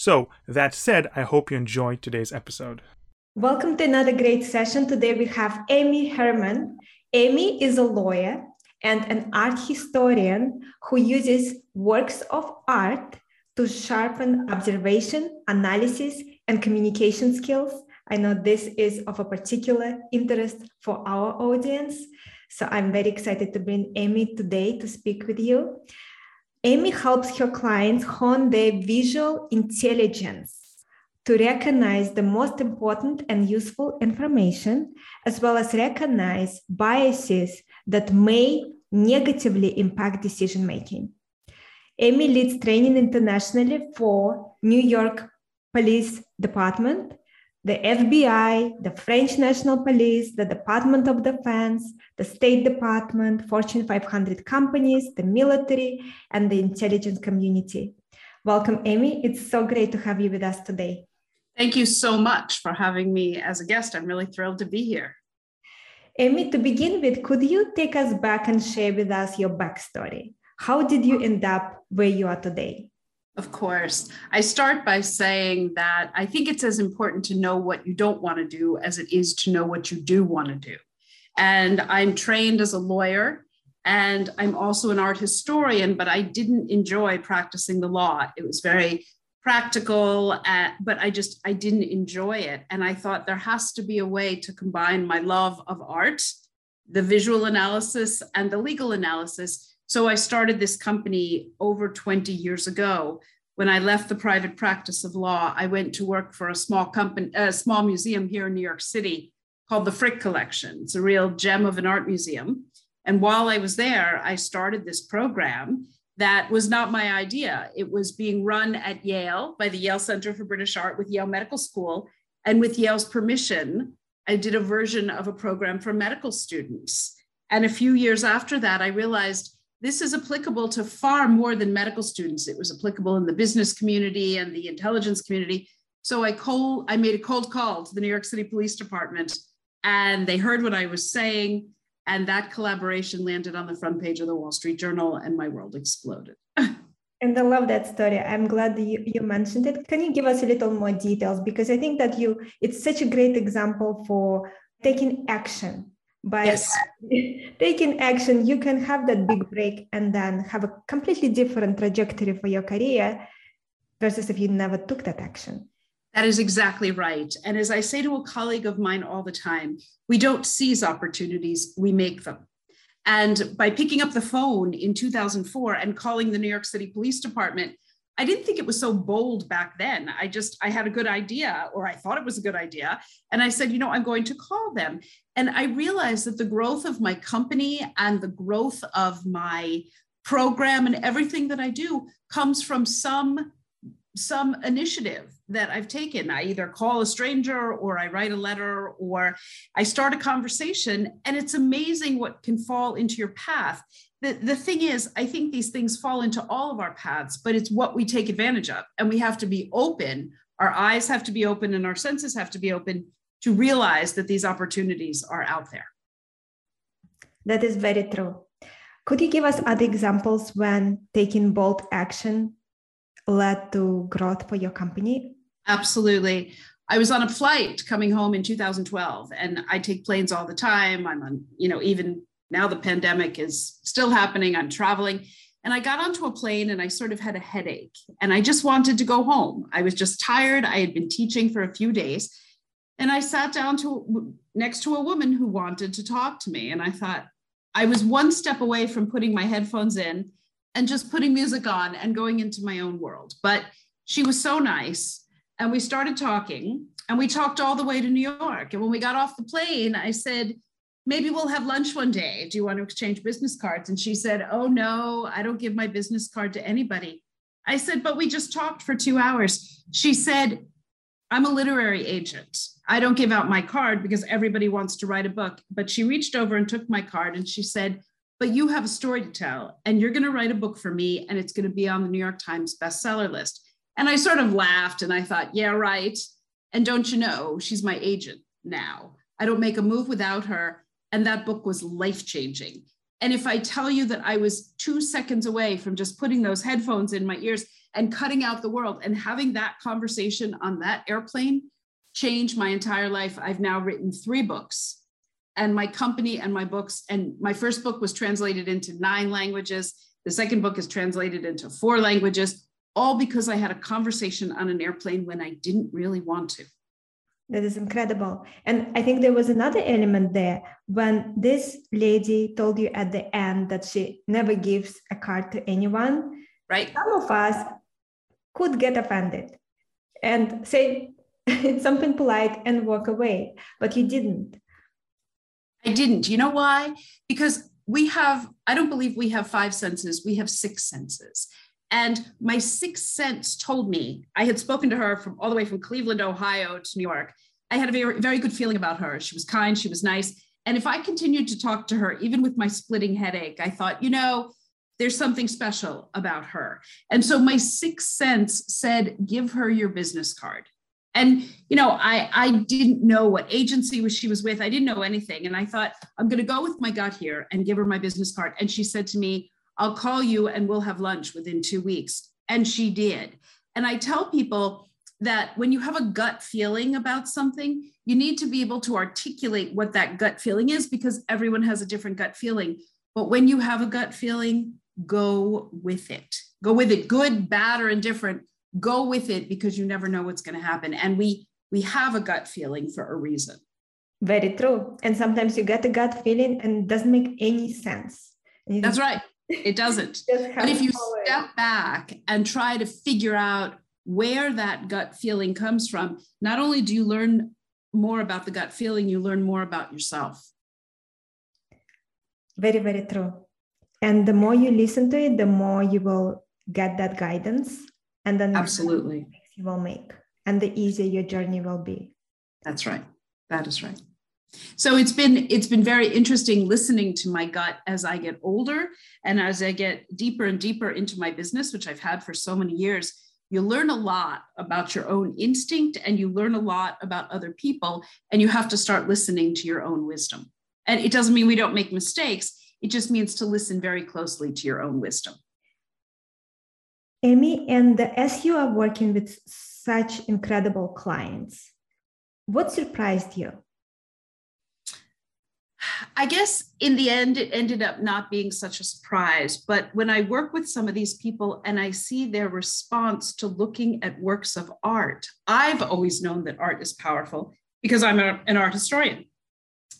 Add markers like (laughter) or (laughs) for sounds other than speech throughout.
So, that said, I hope you enjoyed today's episode. Welcome to another great session. Today we have Amy Herman. Amy is a lawyer and an art historian who uses works of art to sharpen observation, analysis, and communication skills. I know this is of a particular interest for our audience. So I'm very excited to bring Amy today to speak with you. Amy helps her clients hone their visual intelligence to recognize the most important and useful information, as well as recognize biases that may negatively impact decision making. Amy leads training internationally for New York Police Department, the FBI, the French National Police, the Department of Defense, the State Department, Fortune 500 companies, the military, and the intelligence community. Welcome, Amy. It's so great to have you with us today. Thank you so much for having me as a guest. I'm really thrilled to be here. Amy, to begin with, could you take us back and share with us your backstory? How did you end up where you are today? Of course. I start by saying that I think it's as important to know what you don't want to do as it is to know what you do want to do. And I'm trained as a lawyer and I'm also an art historian, but I didn't enjoy practicing the law. It was very practical, uh, but I just I didn't enjoy it. And I thought there has to be a way to combine my love of art, the visual analysis, and the legal analysis so I started this company over 20 years ago. When I left the private practice of law, I went to work for a small company, a small museum here in New York City called the Frick Collection. It's a real gem of an art museum. And while I was there, I started this program that was not my idea. It was being run at Yale by the Yale Center for British Art with Yale Medical School. And with Yale's permission, I did a version of a program for medical students. And a few years after that, I realized this is applicable to far more than medical students. It was applicable in the business community and the intelligence community. So I cold, I made a cold call to the New York City Police Department, and they heard what I was saying, and that collaboration landed on the front page of the Wall Street Journal, and my world exploded. (laughs) and I love that story. I'm glad you, you mentioned it. Can you give us a little more details? Because I think that you it's such a great example for taking action by yes. (laughs) taking action you can have that big break and then have a completely different trajectory for your career versus if you never took that action. That is exactly right. And as i say to a colleague of mine all the time we don't seize opportunities we make them. And by picking up the phone in 2004 and calling the new york city police department I didn't think it was so bold back then. I just, I had a good idea, or I thought it was a good idea. And I said, you know, I'm going to call them. And I realized that the growth of my company and the growth of my program and everything that I do comes from some some initiative that I've taken. I either call a stranger or I write a letter or I start a conversation and it's amazing what can fall into your path the, the thing is, I think these things fall into all of our paths, but it's what we take advantage of. And we have to be open. Our eyes have to be open and our senses have to be open to realize that these opportunities are out there. That is very true. Could you give us other examples when taking bold action led to growth for your company? Absolutely. I was on a flight coming home in 2012 and I take planes all the time. I'm on, you know, even now the pandemic is still happening. I'm traveling. And I got onto a plane and I sort of had a headache and I just wanted to go home. I was just tired. I had been teaching for a few days. And I sat down to next to a woman who wanted to talk to me. And I thought I was one step away from putting my headphones in and just putting music on and going into my own world. But she was so nice. And we started talking and we talked all the way to New York. And when we got off the plane, I said, maybe we'll have lunch one day. Do you want to exchange business cards? And she said, Oh, no, I don't give my business card to anybody. I said, But we just talked for two hours. She said, I'm a literary agent. I don't give out my card because everybody wants to write a book. But she reached over and took my card and she said, But you have a story to tell, and you're going to write a book for me, and it's going to be on the New York Times bestseller list. And I sort of laughed and I thought, Yeah, right. And don't you know, she's my agent now. I don't make a move without her. And that book was life changing. And if I tell you that I was two seconds away from just putting those headphones in my ears and cutting out the world and having that conversation on that airplane changed my entire life. I've now written three books and my company and my books. And my first book was translated into nine languages. The second book is translated into four languages, all because I had a conversation on an airplane when I didn't really want to. That is incredible. And I think there was another element there when this lady told you at the end that she never gives a card to anyone. Right. Some of us could get offended and say (laughs) something polite and walk away, but you didn't. I didn't. You know why? Because we have, I don't believe we have five senses, we have six senses. And my sixth sense told me, I had spoken to her from all the way from Cleveland, Ohio to New York. I had a very, very good feeling about her. She was kind, she was nice. And if I continued to talk to her, even with my splitting headache, I thought, you know, there's something special about her. And so my sixth sense said, give her your business card. And you know, I I didn't know what agency was she was with. I didn't know anything. And I thought, I'm gonna go with my gut here and give her my business card. And she said to me, I'll call you and we'll have lunch within two weeks. And she did. And I tell people that when you have a gut feeling about something, you need to be able to articulate what that gut feeling is because everyone has a different gut feeling. But when you have a gut feeling, go with it. Go with it, good, bad, or indifferent. Go with it because you never know what's going to happen. And we we have a gut feeling for a reason. Very true. And sometimes you get a gut feeling and it doesn't make any sense. That's right. It doesn't. (laughs) but if you forward. step back and try to figure out where that gut feeling comes from, not only do you learn more about the gut feeling, you learn more about yourself. Very, very true. And the more you listen to it, the more you will get that guidance. And then absolutely you will make, and the easier your journey will be. That's right. That is right. So it's been it's been very interesting listening to my gut as I get older and as I get deeper and deeper into my business, which I've had for so many years. You learn a lot about your own instinct and you learn a lot about other people, and you have to start listening to your own wisdom. And it doesn't mean we don't make mistakes, it just means to listen very closely to your own wisdom. Amy, and as you are working with such incredible clients, what surprised you? I guess in the end, it ended up not being such a surprise. But when I work with some of these people and I see their response to looking at works of art, I've always known that art is powerful because I'm a, an art historian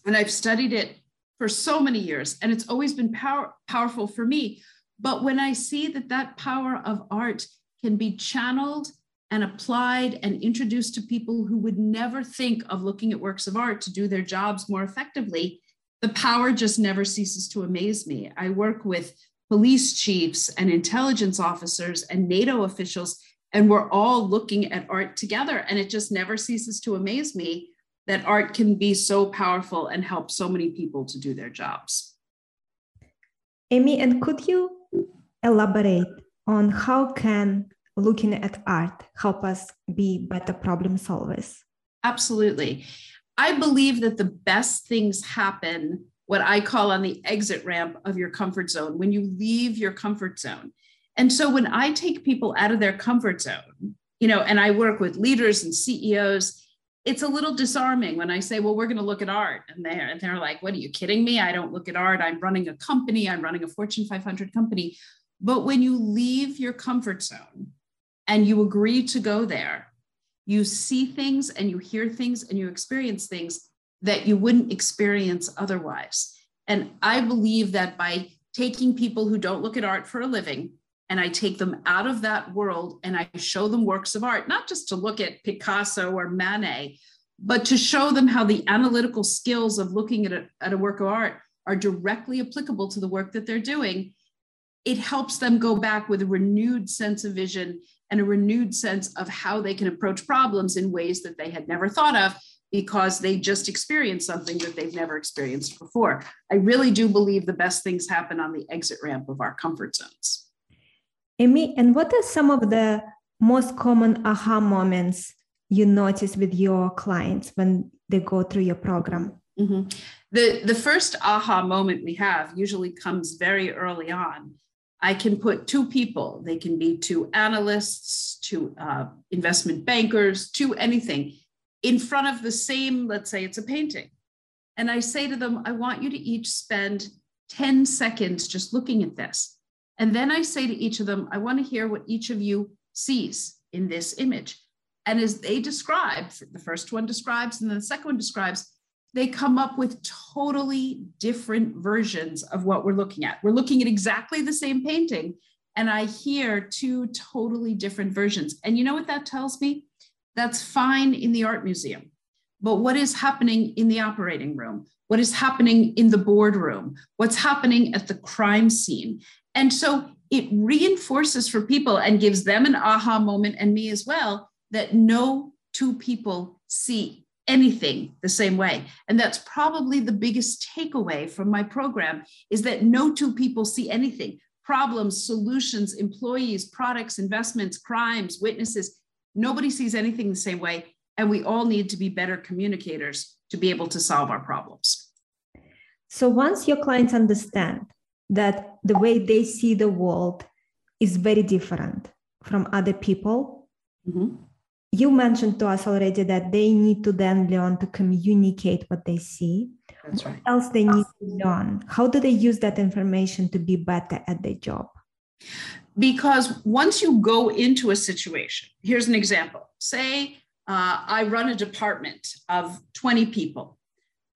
and I've studied it for so many years and it's always been power, powerful for me. But when I see that that power of art can be channeled and applied and introduced to people who would never think of looking at works of art to do their jobs more effectively, the power just never ceases to amaze me. I work with police chiefs and intelligence officers and NATO officials, and we're all looking at art together. And it just never ceases to amaze me that art can be so powerful and help so many people to do their jobs. Amy, and could you elaborate on how can looking at art help us be better problem solvers? Absolutely. I believe that the best things happen what I call on the exit ramp of your comfort zone, when you leave your comfort zone. And so when I take people out of their comfort zone, you know, and I work with leaders and CEOs, it's a little disarming when I say, well, we're going to look at art. And they're, and they're like, what are you kidding me? I don't look at art. I'm running a company, I'm running a Fortune 500 company. But when you leave your comfort zone and you agree to go there, you see things and you hear things and you experience things that you wouldn't experience otherwise. And I believe that by taking people who don't look at art for a living and I take them out of that world and I show them works of art, not just to look at Picasso or Manet, but to show them how the analytical skills of looking at a, at a work of art are directly applicable to the work that they're doing. It helps them go back with a renewed sense of vision and a renewed sense of how they can approach problems in ways that they had never thought of because they just experienced something that they've never experienced before. I really do believe the best things happen on the exit ramp of our comfort zones. Amy, and what are some of the most common aha moments you notice with your clients when they go through your program? Mm-hmm. The, the first aha moment we have usually comes very early on. I can put two people, they can be two analysts, two uh, investment bankers, two anything, in front of the same, let's say it's a painting. And I say to them, I want you to each spend 10 seconds just looking at this. And then I say to each of them, I want to hear what each of you sees in this image. And as they describe, the first one describes, and then the second one describes, they come up with totally different versions of what we're looking at. We're looking at exactly the same painting, and I hear two totally different versions. And you know what that tells me? That's fine in the art museum. But what is happening in the operating room? What is happening in the boardroom? What's happening at the crime scene? And so it reinforces for people and gives them an aha moment and me as well that no two people see anything the same way. And that's probably the biggest takeaway from my program is that no two people see anything. Problems solutions employees products investments crimes witnesses nobody sees anything the same way. And we all need to be better communicators to be able to solve our problems. So once your clients understand that the way they see the world is very different from other people mm-hmm you mentioned to us already that they need to then learn to communicate what they see. That's right. What else they need to learn? How do they use that information to be better at their job? Because once you go into a situation, here's an example. Say uh, I run a department of 20 people,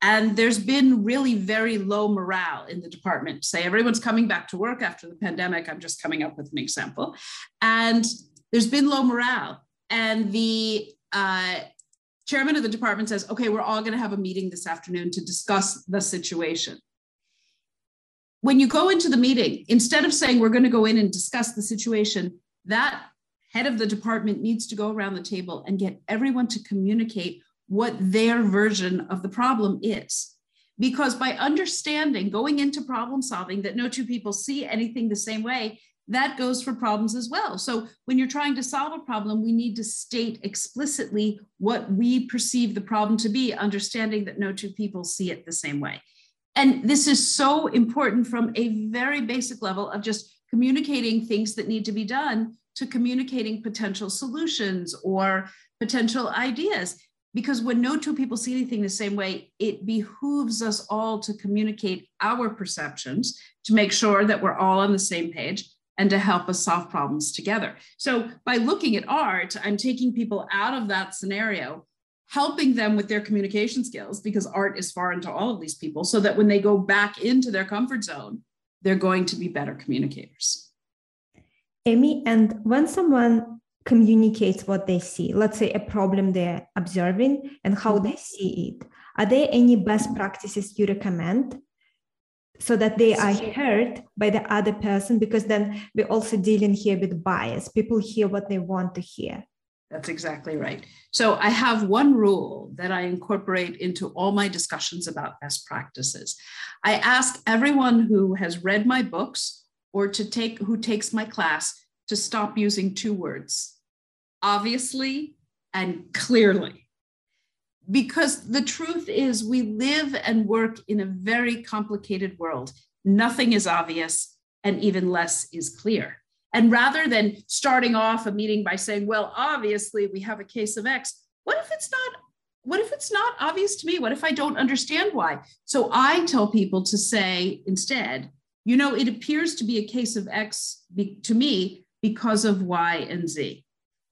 and there's been really very low morale in the department. Say everyone's coming back to work after the pandemic. I'm just coming up with an example. And there's been low morale and the uh, chairman of the department says, okay, we're all going to have a meeting this afternoon to discuss the situation. When you go into the meeting, instead of saying we're going to go in and discuss the situation, that head of the department needs to go around the table and get everyone to communicate what their version of the problem is. Because by understanding, going into problem solving, that no two people see anything the same way, that goes for problems as well. So when you're trying to solve a problem, we need to state explicitly what we perceive the problem to be, understanding that no two people see it the same way. And this is so important from a very basic level of just communicating things that need to be done to communicating potential solutions or potential ideas. Because when no two people see anything the same way, it behooves us all to communicate our perceptions to make sure that we're all on the same page and to help us solve problems together. So by looking at art, I'm taking people out of that scenario, helping them with their communication skills because art is foreign to all of these people so that when they go back into their comfort zone, they're going to be better communicators. Amy, and when someone communicates what they see, let's say a problem they're observing and how mm-hmm. they see it, are there any best practices you recommend so that they are heard by the other person because then we're also dealing here with bias. People hear what they want to hear. That's exactly right. So i have one rule that i incorporate into all my discussions about best practices. I ask everyone who has read my books or to take who takes my class to stop using two words obviously and clearly because the truth is we live and work in a very complicated world. Nothing is obvious and even less is clear. And rather than starting off a meeting by saying, well, obviously we have a case of X, what if it's not what if it's not obvious to me? What if I don't understand why? So I tell people to say instead, you know, it appears to be a case of X to me because of Y and Z.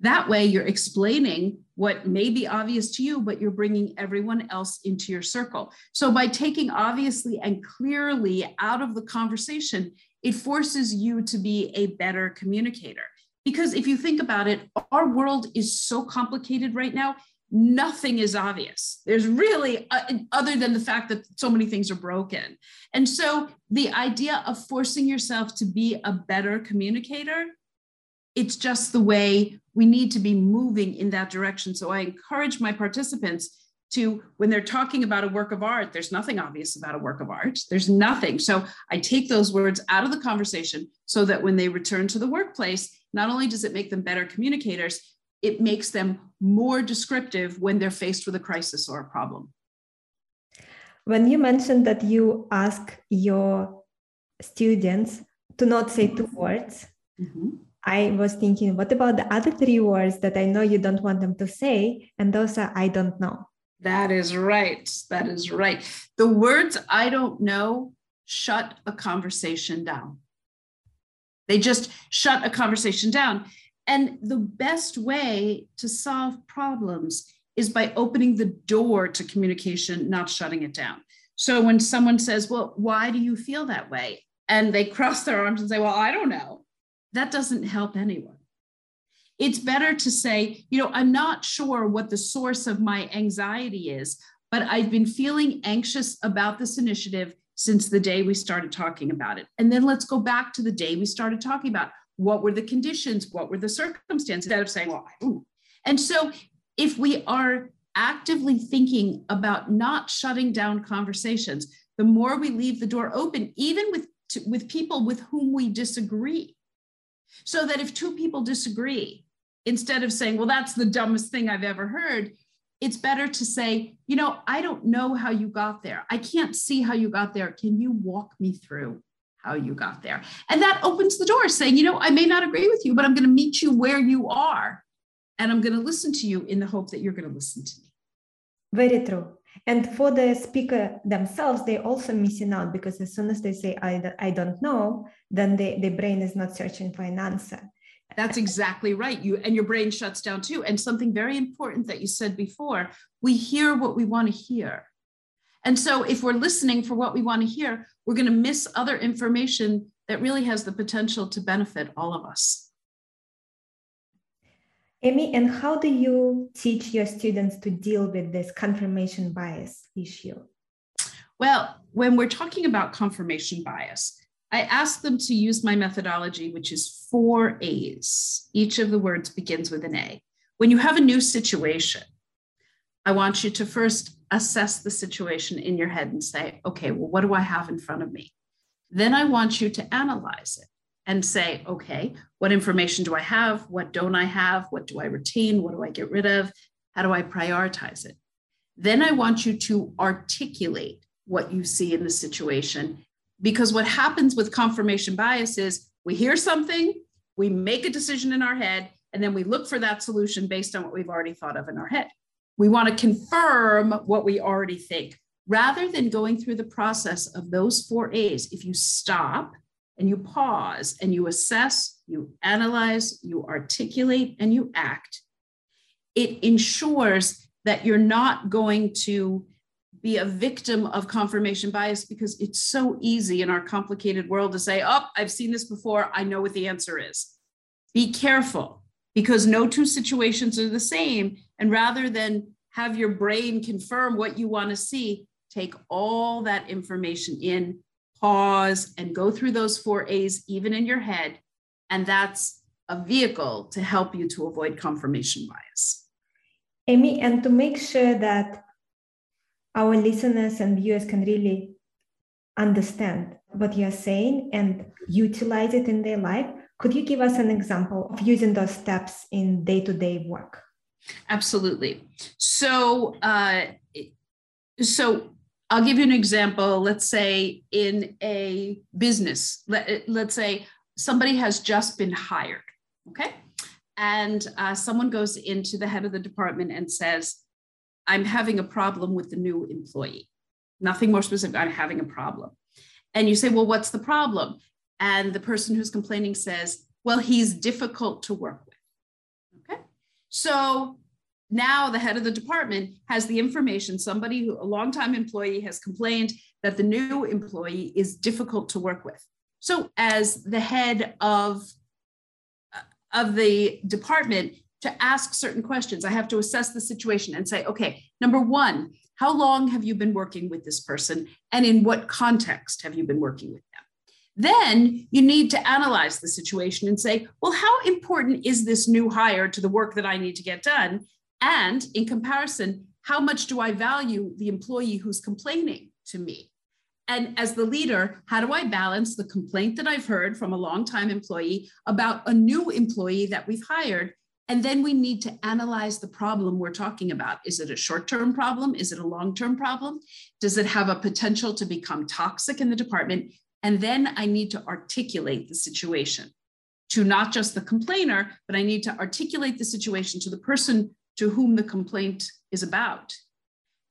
That way, you're explaining what may be obvious to you, but you're bringing everyone else into your circle. So, by taking obviously and clearly out of the conversation, it forces you to be a better communicator. Because if you think about it, our world is so complicated right now. Nothing is obvious. There's really, uh, other than the fact that so many things are broken. And so, the idea of forcing yourself to be a better communicator It's just the way we need to be moving in that direction. So I encourage my participants to when they're talking about a work of art, there's nothing obvious about a work of art. There's nothing. So I take those words out of the conversation so that when they return to the workplace, not only does it make them better communicators, it makes them more descriptive when they're faced with a crisis or a problem. When you mentioned that you ask your students to not say two words, mm-hmm. I was thinking, what about the other three words that I know you don't want them to say? And those are I don't know. That is right. That is right. The words I don't know shut a conversation down. They just shut a conversation down. And the best way to solve problems is by opening the door to communication, not shutting it down. So when someone says, Well, why do you feel that way? And they (laughs) cross their arms and say, Well, I don't know, that doesn't help anyone it's better to say, you know, I'm not sure what the source of my anxiety is, but I've been feeling anxious about this initiative since the day we started talking about it. And then let's go back to the day we started talking about what were the conditions, what were the circumstances, instead of saying, well. And so if we are actively thinking about not shutting down conversations, the more we leave the door open, even with, with people with whom we disagree. So that if two people disagree, instead of saying, well, that's the dumbest thing I've ever heard, it's better to say, you know, I don't know how you got there. I can't see how you got there. Can you walk me through how you got there? And that opens the door saying, you know, I may not agree with you, but I'm going to meet you where you are. And I'm going to listen to you in the hope that you're going to listen to me. Very true. And for the speaker themselves, they're also missing out because as soon as they say, I, I don't know, then the, the brain is not searching for an answer. That's exactly right. You and your brain shuts down too. And something very important that you said before, we hear what we want to hear. And so if we're listening for what we want to hear, we're going to miss other information that really has the potential to benefit all of us. Amy, and how do you teach your students to deal with this confirmation bias issue? Well, when we're talking about confirmation bias, I ask them to use my methodology, which is four A's. Each of the words begins with an A. When you have a new situation, I want you to first assess the situation in your head and say, okay, well, what do I have in front of me? Then I want you to analyze it and say, okay, what information do I have? What don't I have? What do I retain? What do I get rid of? How do I prioritize it? Then I want you to articulate what you see in the situation because what happens with confirmation bias is we hear something, we make a decision in our head, and then we look for that solution based on what we've already thought of in our head. We want to confirm what we already think. Rather than going through the process of those four A's, if you stop and you pause and you assess, you analyze, you articulate, and you act, it ensures that you're not going to be a victim of confirmation bias because it's so easy in our complicated world to say, Oh, I've seen this before. I know what the answer is. Be careful because no two situations are the same. And rather than have your brain confirm what you want to see, take all that information in, pause, and go through those four A's, even in your head. And that's a vehicle to help you to avoid confirmation bias. Amy, and to make sure that our listeners and viewers can really understand what you're saying and utilize it in their life. Could you give us an example of using those steps in day to day work? Absolutely. So, uh, so I'll give you an example. Let's say in a business, let, let's say somebody has just been hired, okay? And uh, someone goes into the head of the department and says, I'm having a problem with the new employee. Nothing more specific, I'm having a problem. And you say, Well, what's the problem? And the person who's complaining says, Well, he's difficult to work with. Okay. So now the head of the department has the information. Somebody who, a longtime employee, has complained that the new employee is difficult to work with. So, as the head of, uh, of the department, to ask certain questions. I have to assess the situation and say, okay, number one, how long have you been working with this person? And in what context have you been working with them? Then you need to analyze the situation and say, well, how important is this new hire to the work that I need to get done? And in comparison, how much do I value the employee who's complaining to me? And as the leader, how do I balance the complaint that I've heard from a longtime employee about a new employee that we've hired? And then we need to analyze the problem we're talking about. Is it a short term problem? Is it a long term problem? Does it have a potential to become toxic in the department? And then I need to articulate the situation to not just the complainer, but I need to articulate the situation to the person to whom the complaint is about.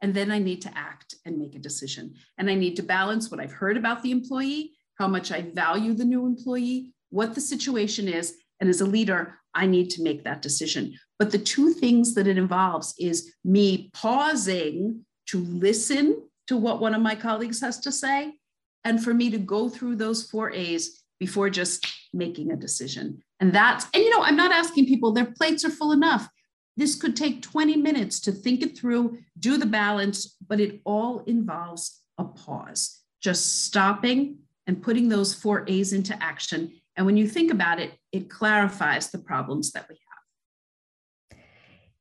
And then I need to act and make a decision. And I need to balance what I've heard about the employee, how much I value the new employee, what the situation is. And as a leader, I need to make that decision. But the two things that it involves is me pausing to listen to what one of my colleagues has to say, and for me to go through those four A's before just making a decision. And that's, and you know, I'm not asking people, their plates are full enough. This could take 20 minutes to think it through, do the balance, but it all involves a pause, just stopping and putting those four A's into action. And when you think about it, it clarifies the problems that we have.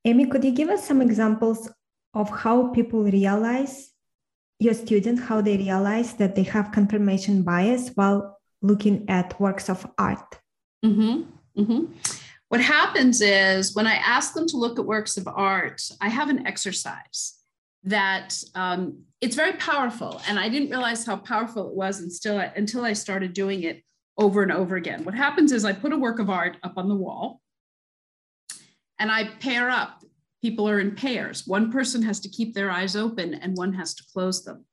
Amy, could you give us some examples of how people realize, your students, how they realize that they have confirmation bias while looking at works of art? Mm-hmm. Mm-hmm. What happens is when I ask them to look at works of art, I have an exercise that um, it's very powerful. And I didn't realize how powerful it was until I, until I started doing it over and over again. What happens is I put a work of art up on the wall and I pair up. People are in pairs. One person has to keep their eyes open and one has to close them.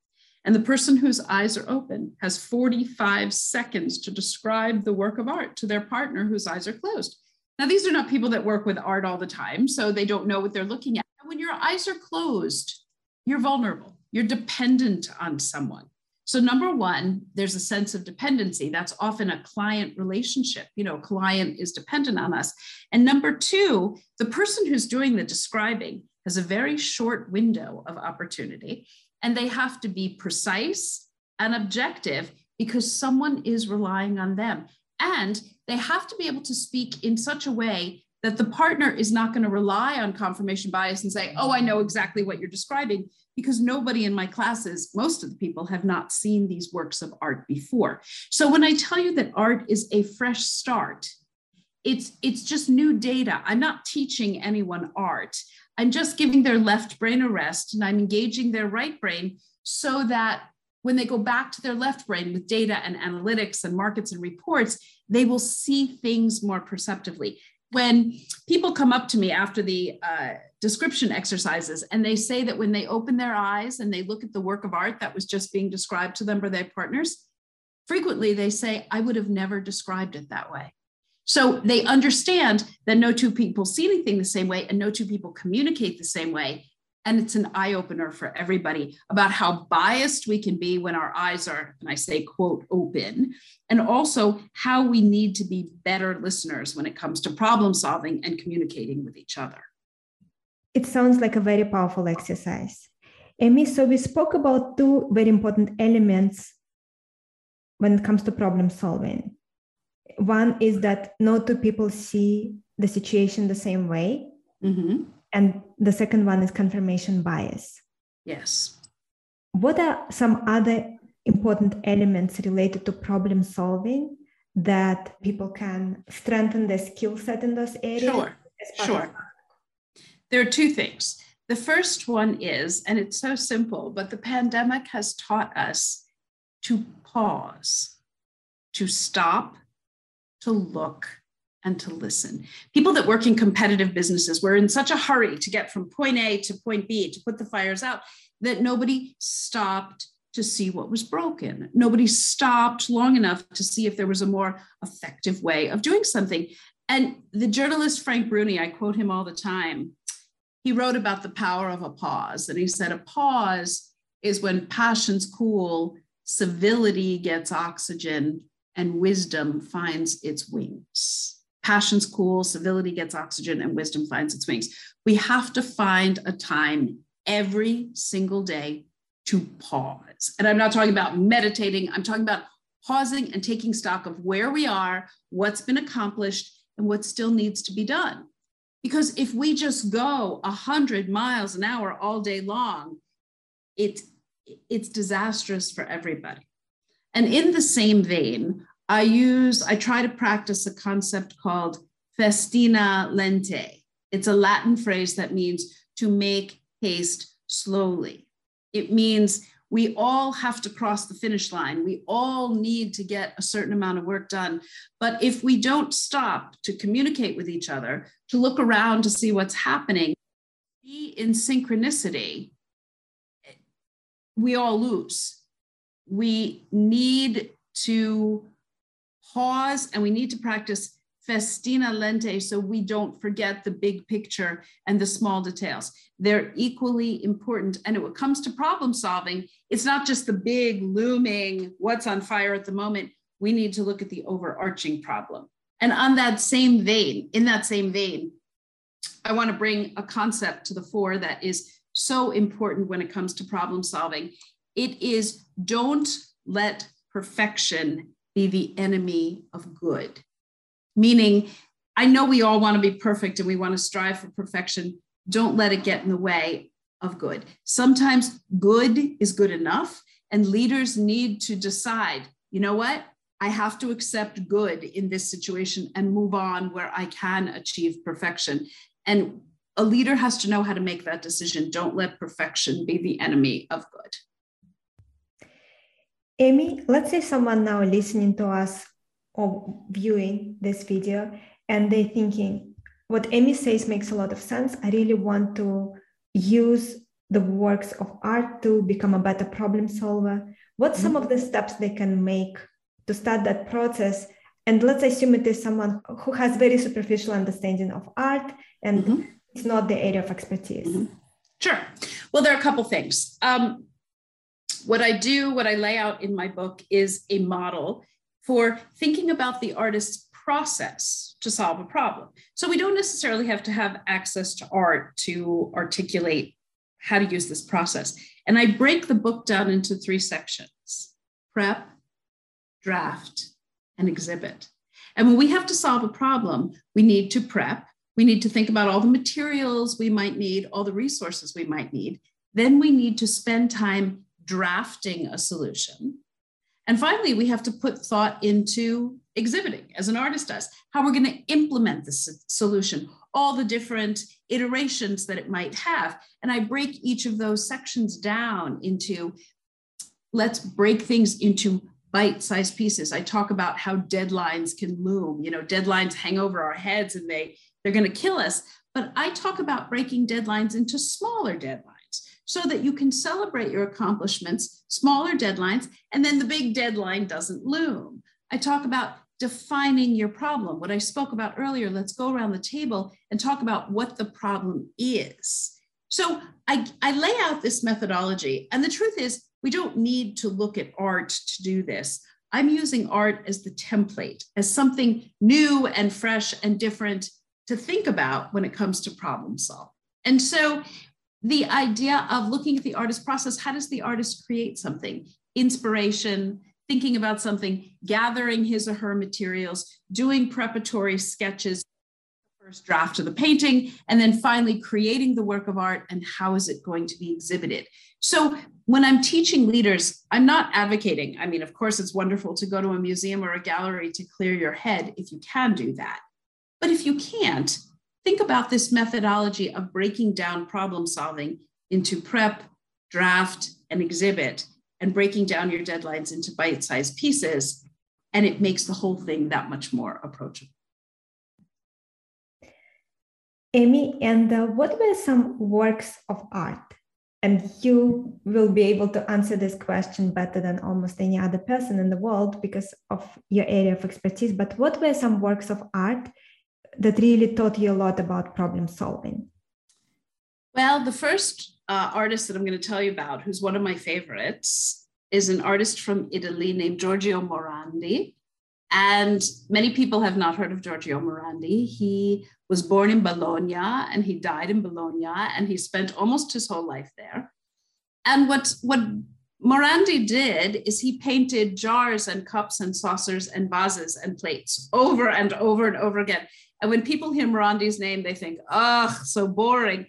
And the person whose eyes are open has 45 seconds to describe the work of art to their partner whose eyes are closed. Now, these are not people that work with art all the time, so they don't know what they're looking at. When your eyes are closed, you're vulnerable, you're dependent on someone. So, number one, there's a sense of dependency. That's often a client relationship. You know, client is dependent on us. And number two, the person who's doing the describing has a very short window of opportunity, and they have to be precise and objective because someone is relying on them. And they have to be able to speak in such a way that the partner is not going to rely on confirmation bias and say, oh, I know exactly what you're describing, because nobody in my classes, most of the people have not seen these works of art before. So when I tell you that art is a fresh start, it's, it's just new data. I'm not teaching anyone art. I'm just giving their left brain a rest and I'm engaging their right brain so that when they go back to their left brain with data and analytics and markets and reports, they will see things more perceptively. When people come up to me after the uh, description exercises and they say that when they open their eyes and they look at the work of art that was just being described to them by their partners, frequently they say, I would have never described it that way. So they understand that no two people see anything the same way and no two people communicate the same way. And it's an eye opener for everybody about how biased we can be when our eyes are, and I say, quote, open, and also how we need to be better listeners when it comes to problem solving and communicating with each other. It sounds like a very powerful exercise. Amy, so we spoke about two very important elements when it comes to problem solving. One is that no two people see the situation the same way. Mm-hmm. And the second one is confirmation bias. Yes. What are some other important elements related to problem solving that people can strengthen their skill set in those areas? Sure. Sure. There are two things. The first one is, and it's so simple, but the pandemic has taught us to pause, to stop, to look, and to listen. People that work in competitive businesses were in such a hurry to get from point A to point B to put the fires out that nobody stopped to see what was broken. Nobody stopped long enough to see if there was a more effective way of doing something. And the journalist Frank Bruni, I quote him all the time, he wrote about the power of a pause. And he said, A pause is when passions cool, civility gets oxygen, and wisdom finds its wings passion's cool, civility gets oxygen, and wisdom finds its wings. We have to find a time every single day to pause. And I'm not talking about meditating, I'm talking about pausing and taking stock of where we are, what's been accomplished, and what still needs to be done. Because if we just go 100 miles an hour all day long, it, it's disastrous for everybody. And in the same vein, I use, I try to practice a concept called festina lente. It's a Latin phrase that means to make haste slowly. It means we all have to cross the finish line. We all need to get a certain amount of work done. But if we don't stop to communicate with each other, to look around to see what's happening, be in synchronicity, we all lose. We need to pause and we need to practice festina lente so we don't forget the big picture and the small details. They're equally important. And when it comes to problem solving, it's not just the big looming what's on fire at the moment. We need to look at the overarching problem. And on that same vein, in that same vein, I want to bring a concept to the fore that is so important when it comes to problem solving. It is don't let perfection be the enemy of good. Meaning, I know we all want to be perfect and we want to strive for perfection. Don't let it get in the way of good. Sometimes good is good enough, and leaders need to decide you know what? I have to accept good in this situation and move on where I can achieve perfection. And a leader has to know how to make that decision. Don't let perfection be the enemy of good. Amy, let's say someone now listening to us or viewing this video and they're thinking, what Amy says makes a lot of sense. I really want to use the works of art to become a better problem solver. What's some of the steps they can make to start that process? And let's assume it is someone who has very superficial understanding of art and mm-hmm. it's not the area of expertise. Mm-hmm. Sure. Well, there are a couple things. Um, what I do, what I lay out in my book is a model for thinking about the artist's process to solve a problem. So we don't necessarily have to have access to art to articulate how to use this process. And I break the book down into three sections prep, draft, and exhibit. And when we have to solve a problem, we need to prep. We need to think about all the materials we might need, all the resources we might need. Then we need to spend time drafting a solution. And finally, we have to put thought into exhibiting as an artist does, how we're going to implement this solution, all the different iterations that it might have. And I break each of those sections down into let's break things into bite-sized pieces. I talk about how deadlines can loom. You know, deadlines hang over our heads and they they're going to kill us. But I talk about breaking deadlines into smaller deadlines so that you can celebrate your accomplishments, smaller deadlines, and then the big deadline doesn't loom. I talk about defining your problem. What I spoke about earlier, let's go around the table and talk about what the problem is. So I, I lay out this methodology, and the truth is, we don't need to look at art to do this. I'm using art as the template, as something new and fresh and different to think about when it comes to problem solving. And so the idea of looking at the artist process. How does the artist create something? Inspiration thinking about something gathering his or her materials doing preparatory sketches first draft of the painting and then finally creating the work of art and how is it going to be exhibited? So when i'm teaching leaders i'm not advocating. I mean of course it's wonderful to go to a museum or a gallery to clear your head if you can do that. But if you can't think about this methodology of breaking down problem solving into prep, draft, and exhibit, and breaking down your deadlines into bite sized pieces. And it makes the whole thing that much more approachable. Amy, and uh, what were some works of art? And you will be able to answer this question better than almost any other person in the world because of your area of expertise. But what were some works of art that really taught you a lot about problem solving? Well, the first uh, artist that I'm going to tell you about, who's one of my favorites, is an artist from Italy named Giorgio Morandi. And many people have not heard of Giorgio Morandi. He was born in Bologna and he died in Bologna and he spent almost his whole life there. And what, what Morandi did is he painted jars and cups and saucers and vases and plates over and over and over again. And when people hear Morandi's name, they think, ugh, so boring.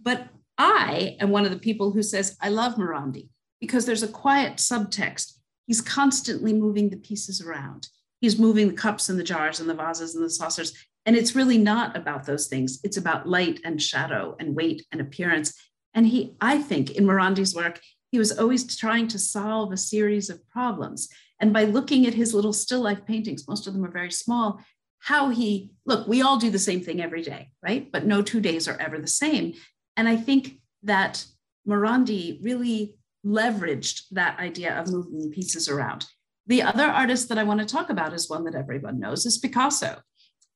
But I am one of the people who says, I love Morandi because there's a quiet subtext. He's constantly moving the pieces around. He's moving the cups and the jars and the vases and the saucers. And it's really not about those things. It's about light and shadow and weight and appearance. And he, I think, in Morandi's work, he was always trying to solve a series of problems. And by looking at his little still life paintings, most of them are very small, how he, look, we all do the same thing every day, right? But no two days are ever the same. And I think that Morandi really leveraged that idea of moving pieces around. The other artist that I want to talk about is one that everyone knows is Picasso.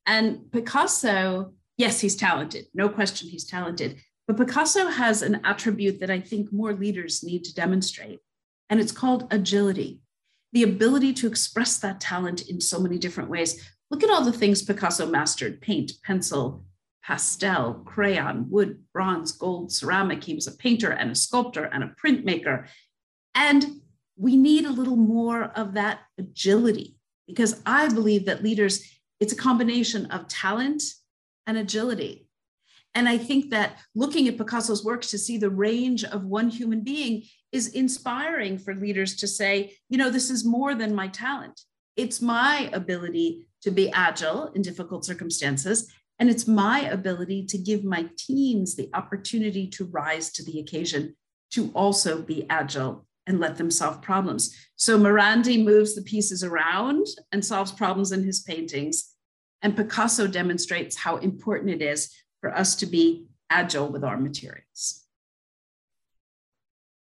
And Picasso, yes, he's talented, no question he's talented, but Picasso has an attribute that I think more leaders need to demonstrate, and it's called agility the ability to express that talent in so many different ways. Look at all the things Picasso mastered paint, pencil, pastel, crayon, wood, bronze, gold, ceramic. He was a painter and a sculptor and a printmaker. And we need a little more of that agility because I believe that leaders, it's a combination of talent and agility. And I think that looking at Picasso's works to see the range of one human being is inspiring for leaders to say, you know, this is more than my talent. It's my ability to be agile in difficult circumstances. And it's my ability to give my teams the opportunity to rise to the occasion to also be agile and let them solve problems. So Morandi moves the pieces around and solves problems in his paintings. And Picasso demonstrates how important it is for us to be agile with our materials.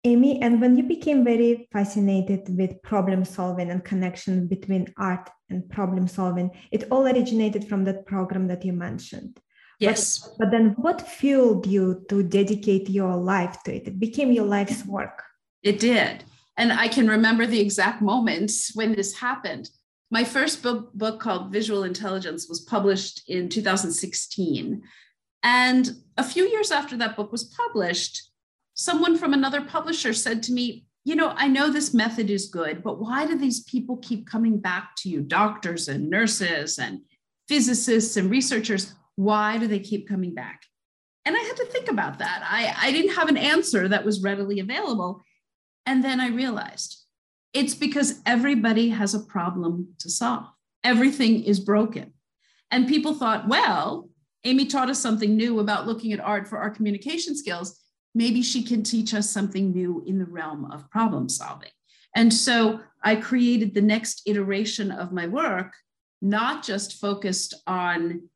Amy, and when you became very fascinated with problem solving and connection between art and problem solving, it all originated from that program that you mentioned. Yes. But, but then what fueled you to dedicate your life to it? It became your life's work. It did. And I can remember the exact moments when this happened. My first book, book called Visual Intelligence was published in 2016. And a few years after that book was published, someone from another publisher said to me, You know, I know this method is good, but why do these people keep coming back to you, doctors and nurses and physicists and researchers? Why do they keep coming back? And I had to think about that. I, I didn't have an answer that was readily available. And then I realized it's because everybody has a problem to solve, everything is broken. And people thought, well, Amy taught us something new about looking at art for our communication skills. Maybe she can teach us something new in the realm of problem solving. And so I created the next iteration of my work, not just focused on,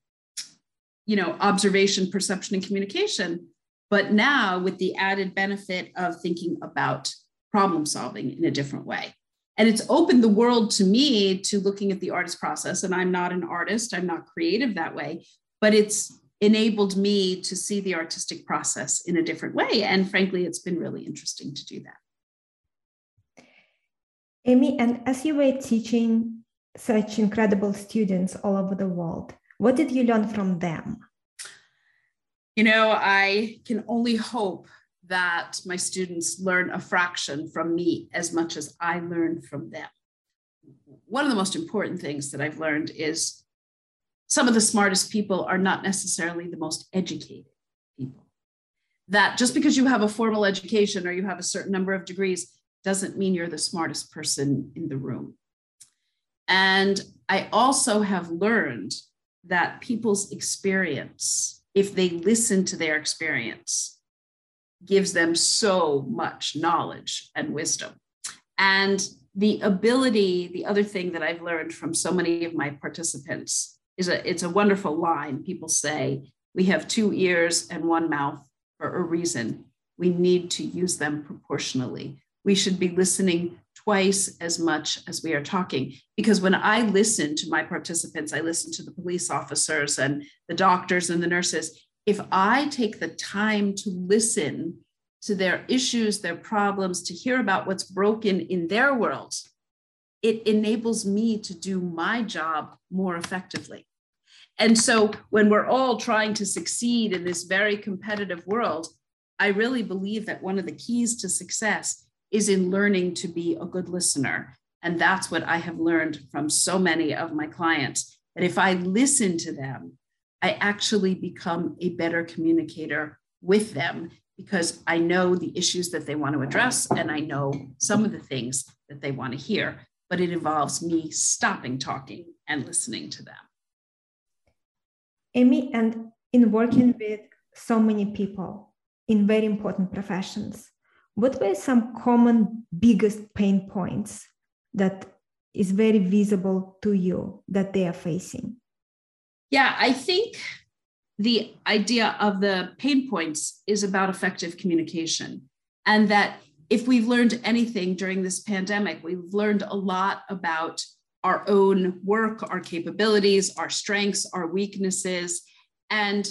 you know, observation, perception, and communication, but now with the added benefit of thinking about problem solving in a different way. And it's opened the world to me to looking at the artist process. And I'm not an artist, I'm not creative that way, but it's enabled me to see the artistic process in a different way. And frankly, it's been really interesting to do that. Amy, and as you were teaching such incredible students all over the world, what did you learn from them? You know, I can only hope that my students learn a fraction from me as much as I learned from them. One of the most important things that I've learned is some of the smartest people are not necessarily the most educated people. That just because you have a formal education or you have a certain number of degrees doesn't mean you're the smartest person in the room. And I also have learned that people's experience, if they listen to their experience, gives them so much knowledge and wisdom. And the ability, the other thing that I've learned from so many of my participants is a it's a wonderful line. People say we have two ears and one mouth for a reason. We need to use them proportionally. We should be listening twice as much as we are talking. Because when I listen to my participants, I listen to the police officers and the doctors and the nurses. If I take the time to listen to their issues, their problems, to hear about what's broken in their world, it enables me to do my job more effectively. And so when we're all trying to succeed in this very competitive world, I really believe that one of the keys to success is in learning to be a good listener. And that's what I have learned from so many of my clients that if I listen to them, I actually become a better communicator with them because I know the issues that they want to address and I know some of the things that they want to hear. But it involves me stopping talking and listening to them. Amy, and in working with so many people in very important professions, what were some common biggest pain points that is very visible to you that they are facing? Yeah, I think the idea of the pain points is about effective communication. And that if we've learned anything during this pandemic, we've learned a lot about our own work, our capabilities, our strengths, our weaknesses. And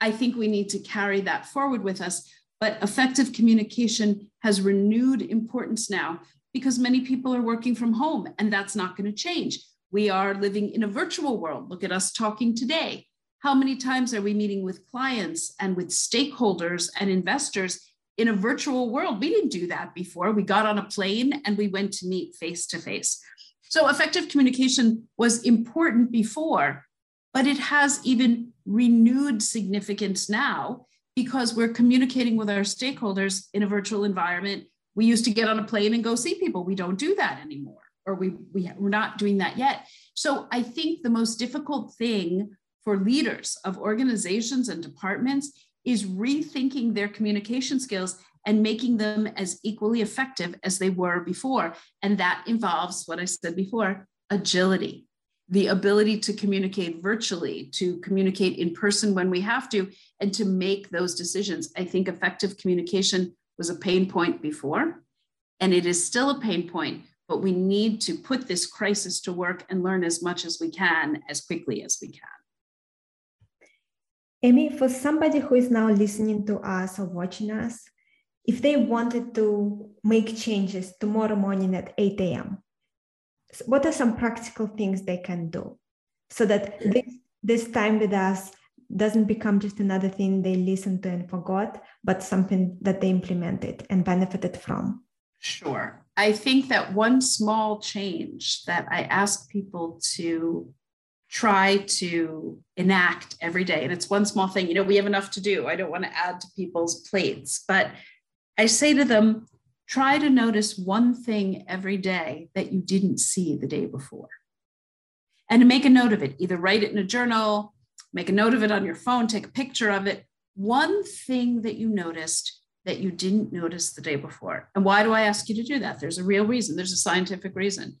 I think we need to carry that forward with us. But effective communication has renewed importance now because many people are working from home, and that's not going to change. We are living in a virtual world. Look at us talking today. How many times are we meeting with clients and with stakeholders and investors in a virtual world? We didn't do that before. We got on a plane and we went to meet face to face. So, effective communication was important before, but it has even renewed significance now because we're communicating with our stakeholders in a virtual environment. We used to get on a plane and go see people. We don't do that anymore, or we, we, we're not doing that yet. So I think the most difficult thing for leaders of organizations and departments is rethinking their communication skills and making them as equally effective as they were before. And that involves what I said before agility the ability to communicate virtually, to communicate in person when we have to, and to make those decisions. I think effective communication was a pain point before, and it is still a pain point, but we need to put this crisis to work and learn as much as we can, as quickly as we can. Amy, for somebody who is now listening to us or watching us, if they wanted to make changes tomorrow morning at 8 a.m., what are some practical things they can do so that this, this time with us doesn't become just another thing they listened to and forgot, but something that they implemented and benefited from? Sure. I think that one small change that I ask people to try to enact every day, and it's one small thing, you know, we have enough to do. I don't want to add to people's plates, but I say to them, Try to notice one thing every day that you didn't see the day before. And to make a note of it, either write it in a journal, make a note of it on your phone, take a picture of it. One thing that you noticed that you didn't notice the day before. And why do I ask you to do that? There's a real reason, there's a scientific reason.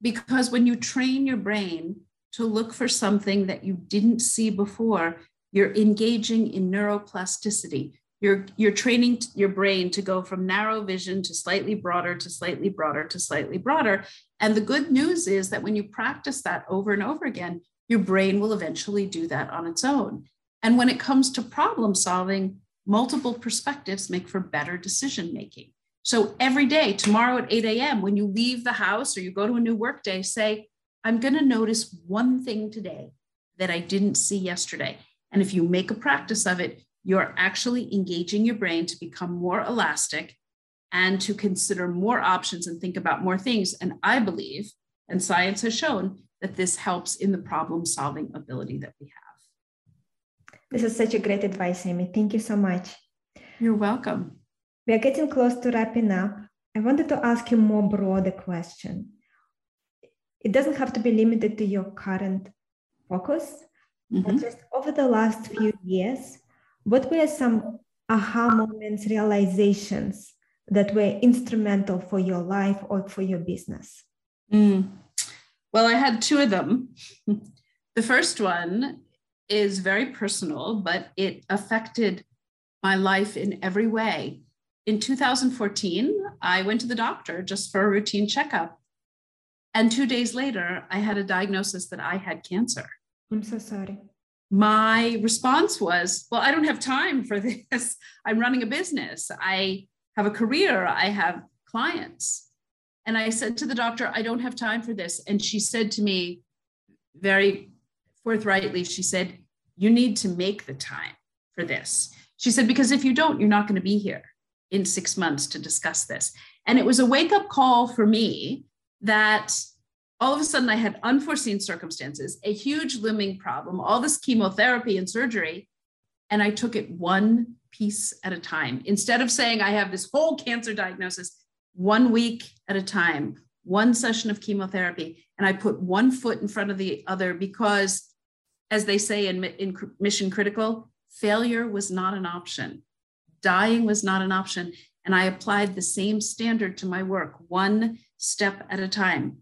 Because when you train your brain to look for something that you didn't see before, you're engaging in neuroplasticity. You're, you're training your brain to go from narrow vision to slightly broader to slightly broader to slightly broader. And the good news is that when you practice that over and over again, your brain will eventually do that on its own. And when it comes to problem solving, multiple perspectives make for better decision making. So every day, tomorrow at 8 a.m., when you leave the house or you go to a new workday, say, I'm going to notice one thing today that I didn't see yesterday. And if you make a practice of it, you're actually engaging your brain to become more elastic and to consider more options and think about more things. And I believe, and science has shown, that this helps in the problem solving ability that we have. This is such a great advice, Amy. Thank you so much. You're welcome. We are getting close to wrapping up. I wanted to ask you more broader question. It doesn't have to be limited to your current focus, mm-hmm. but just over the last few years, what were some aha moments, realizations that were instrumental for your life or for your business? Mm. Well, I had two of them. (laughs) the first one is very personal, but it affected my life in every way. In 2014, I went to the doctor just for a routine checkup. And two days later, I had a diagnosis that I had cancer. I'm so sorry my response was, Well, I don't have time for this. (laughs) I'm running a business. I have a career. I have clients. And I said to the doctor, I don't have time for this. And she said to me very forthrightly, She said, You need to make the time for this. She said, Because if you don't, you're not going to be here in six months to discuss this. And it was a wake up call for me that all of a sudden I had unforeseen circumstances, a huge looming problem, all this chemotherapy and surgery. And I took it one piece at a time. Instead of saying I have this whole cancer diagnosis, one week at a time, one session of chemotherapy. And I put one foot in front of the other because, as they say in, in Mission Critical, failure was not an option. Dying was not an option. And I applied the same standard to my work, one step at a time.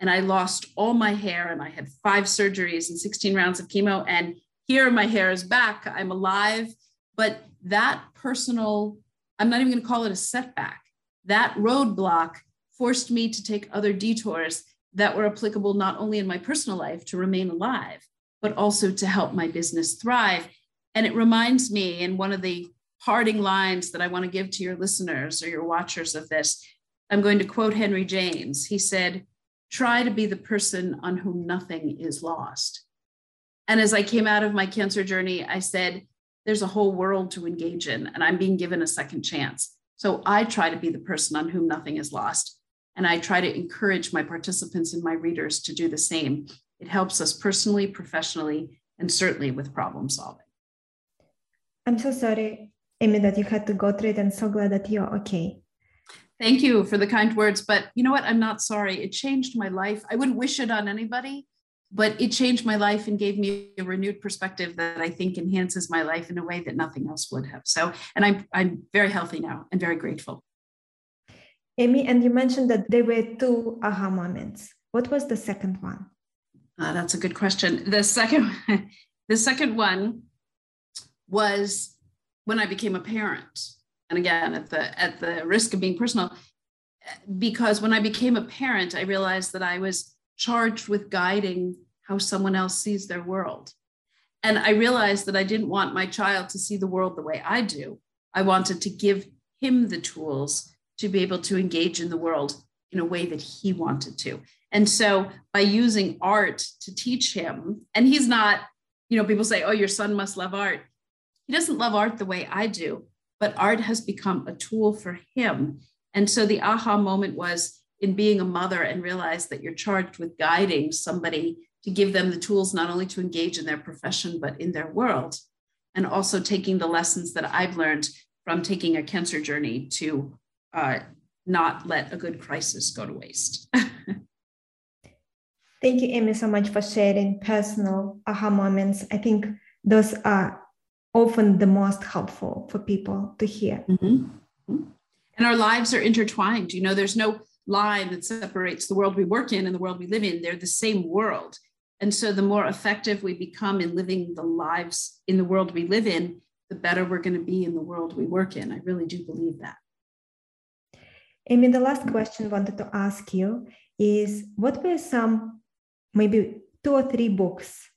And I lost all my hair, and I had five surgeries and 16 rounds of chemo. And here my hair is back. I'm alive. But that personal, I'm not even going to call it a setback, that roadblock forced me to take other detours that were applicable not only in my personal life to remain alive, but also to help my business thrive. And it reminds me in one of the parting lines that I want to give to your listeners or your watchers of this. I'm going to quote Henry James. He said, Try to be the person on whom nothing is lost. And as I came out of my cancer journey, I said, There's a whole world to engage in, and I'm being given a second chance. So I try to be the person on whom nothing is lost. And I try to encourage my participants and my readers to do the same. It helps us personally, professionally, and certainly with problem solving. I'm so sorry, Amy, that you had to go through it. and so glad that you're okay. Thank you for the kind words. But you know what? I'm not sorry. It changed my life. I wouldn't wish it on anybody, but it changed my life and gave me a renewed perspective that I think enhances my life in a way that nothing else would have. So, and I'm I'm very healthy now and very grateful. Amy, and you mentioned that there were two aha moments. What was the second one? Uh, that's a good question. The second, (laughs) the second one was when I became a parent. And again, at the at the risk of being personal, because when I became a parent, I realized that I was charged with guiding how someone else sees their world. And I realized that I didn't want my child to see the world the way I do. I wanted to give him the tools to be able to engage in the world in a way that he wanted to. And so by using art to teach him, and he's not, you know, people say, oh, your son must love art. He doesn't love art the way I do, but art has become a tool for him. And so the aha moment was in being a mother and realize that you're charged with guiding somebody to give them the tools not only to engage in their profession, but in their world. And also taking the lessons that I've learned from taking a cancer journey to uh, not let a good crisis go to waste. (laughs) Thank you, Amy, so much for sharing personal aha moments. I think those are often the most helpful for people to hear. Mm-hmm. mm-hmm. And our lives are intertwined. You know, there's no line that separates the world we work in and the world we live in. They're the same world. And so the more effective we become in living the lives in the world we live in, the better we're going to be in the world we work in. I really do believe that. Amy, the last question I wanted to ask you is what were some, maybe two or three books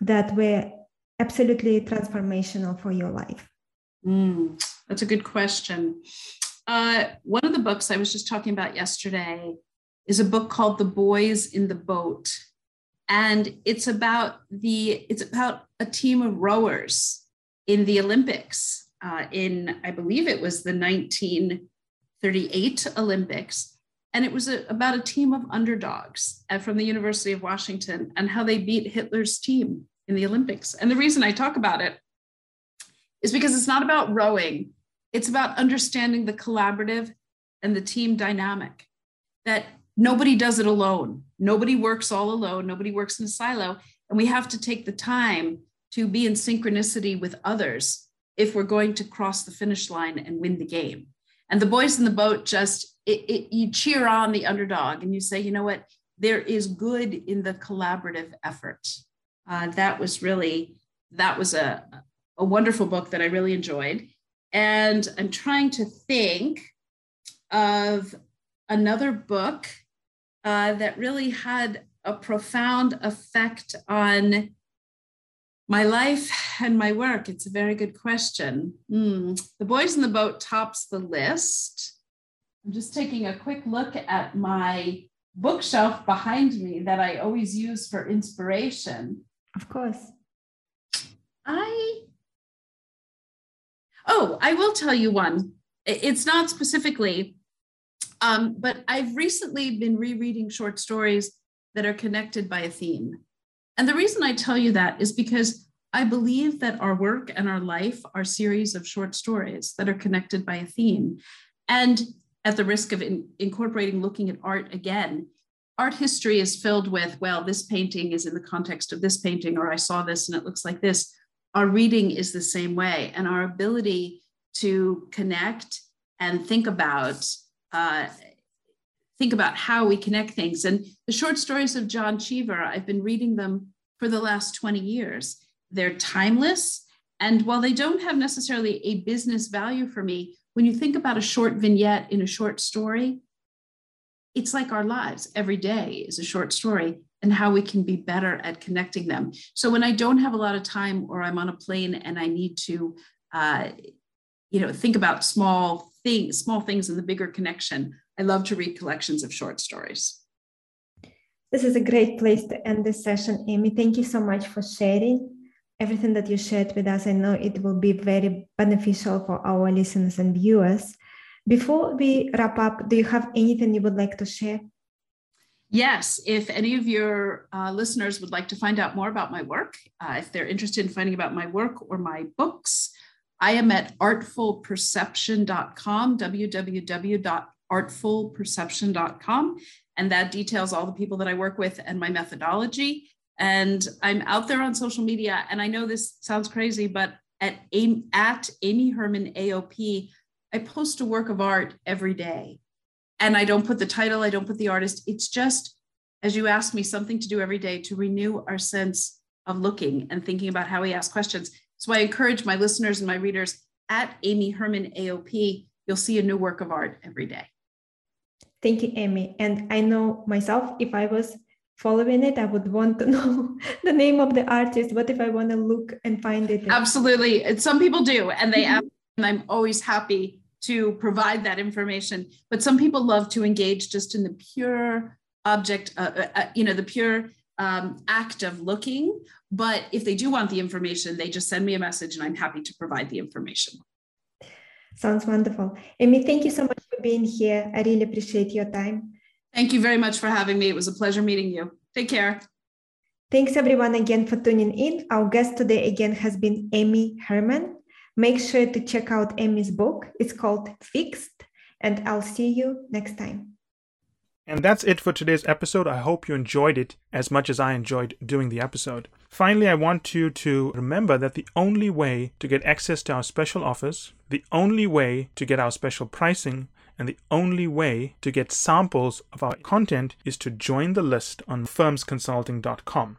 that were absolutely transformational for your life? Mm, that's a good question. Uh, one of the books I was just talking about yesterday is a book called The Boys in the Boat. And it's about the it's about a team of rowers in the Olympics uh, in I believe it was the 1938 Olympics. And it was a, about a team of underdogs uh, from the University of Washington and how they beat Hitler's team in the Olympics. And the reason I talk about it is because it's not about rowing, it's about understanding the collaborative and the team dynamic, that nobody does it alone. Nobody works all alone, nobody works in a silo. And we have to take the time to be in synchronicity with others if we're going to cross the finish line and win the game. And the boys in the boat just, it, it, you cheer on the underdog and you say, you know what, there is good in the collaborative effort. Uh, that was really, that was a, a wonderful book that I really enjoyed. And I'm trying to think of another book uh, that really had a profound effect on my life and my work. It's a very good question. Mm. The Boys in the Boat tops the list. I'm just taking a quick look at my bookshelf behind me that I always use for inspiration. Of course. I, oh, I will tell you one. It's not specifically Um, but I've recently been rereading short stories that are connected by a theme. And the reason I tell you that is because I believe that our work and our life are series of short stories that are connected by a theme. And at the risk of in, incorporating looking at art again, art history is filled with, well, this painting is in the context of this painting, or I saw this and it looks like this. Our reading is the same way, and our ability to connect and think about uh, think about how we connect things. And the short stories of John Cheever, I've been reading them for the last 20 years. They're timeless. And while they don't have necessarily a business value for me, when you think about a short vignette in a short story, it's like our lives. Every day is a short story and how we can be better at connecting them. So when I don't have a lot of time or I'm on a plane and I need to, uh, you know, think about small things, small things in the bigger connection, I love to read collections of short stories. This is a great place to end this session, Amy. Thank you so much for sharing everything that you shared with us. I know it will be very beneficial for our listeners and viewers. Before we wrap up, do you have anything you would like to share? Yes, if any of your uh, listeners would like to find out more about my work, uh, if they're interested in finding about my work or my books, I am at artfulperception.com, www.artfulperception.com. And that details all the people that I work with and my methodology. And I'm out there on social media. And I know this sounds crazy, but at, at Amy Herman AOP, I post a work of art every day. And I don't put the title, I don't put the artist. It's just, as you asked me, something to do every day to renew our sense of looking and thinking about how we ask questions. So I encourage my listeners and my readers at Amy Herman AOP, you'll see a new work of art every day. Thank you, Amy. And I know myself, if I was following it, I would want to (laughs) know the name of the artist. What if I want to look and find it? Absolutely. Some people do, and they mm-hmm. And I'm always happy to provide that information. But some people love to engage just in the pure object, uh, uh, uh you know, the pure um, act of looking. But if they do want the information, they just send me a message and I'm happy to provide the information. Sounds wonderful. Amy, thank you so much for being here. I really appreciate your time. Thank you very much for having me. It was a pleasure meeting you. Take care. Thanks everyone again for tuning in. Our guest today again has been Amy Herman. Make sure to check out Amy's book. It's called Fixed, and I'll see you next time. And that's it for today's episode. I hope you enjoyed it as much as I enjoyed doing the episode. Finally, I want you to remember that the only way to get access to our special offers, the only way to get our special pricing, and the only way to get samples of our content is to join the list on firmsconsulting.com.